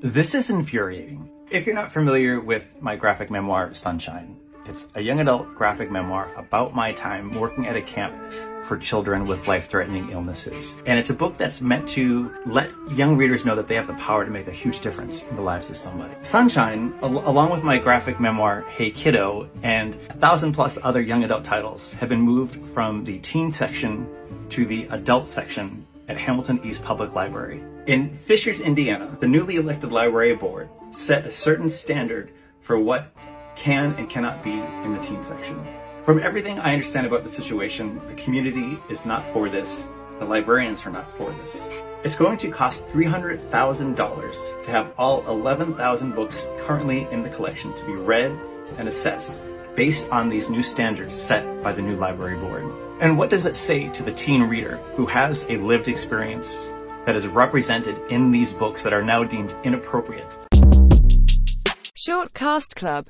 This is infuriating. If you're not familiar with my graphic memoir, Sunshine, it's a young adult graphic memoir about my time working at a camp for children with life-threatening illnesses. And it's a book that's meant to let young readers know that they have the power to make a huge difference in the lives of somebody. Sunshine, al- along with my graphic memoir, Hey Kiddo, and a thousand plus other young adult titles have been moved from the teen section to the adult section at Hamilton East Public Library. In Fishers, Indiana, the newly elected library board set a certain standard for what can and cannot be in the teen section. From everything I understand about the situation, the community is not for this. The librarians are not for this. It's going to cost $300,000 to have all 11,000 books currently in the collection to be read and assessed based on these new standards set by the new library board. And what does it say to the teen reader who has a lived experience that is represented in these books that are now deemed inappropriate? Short Cast Club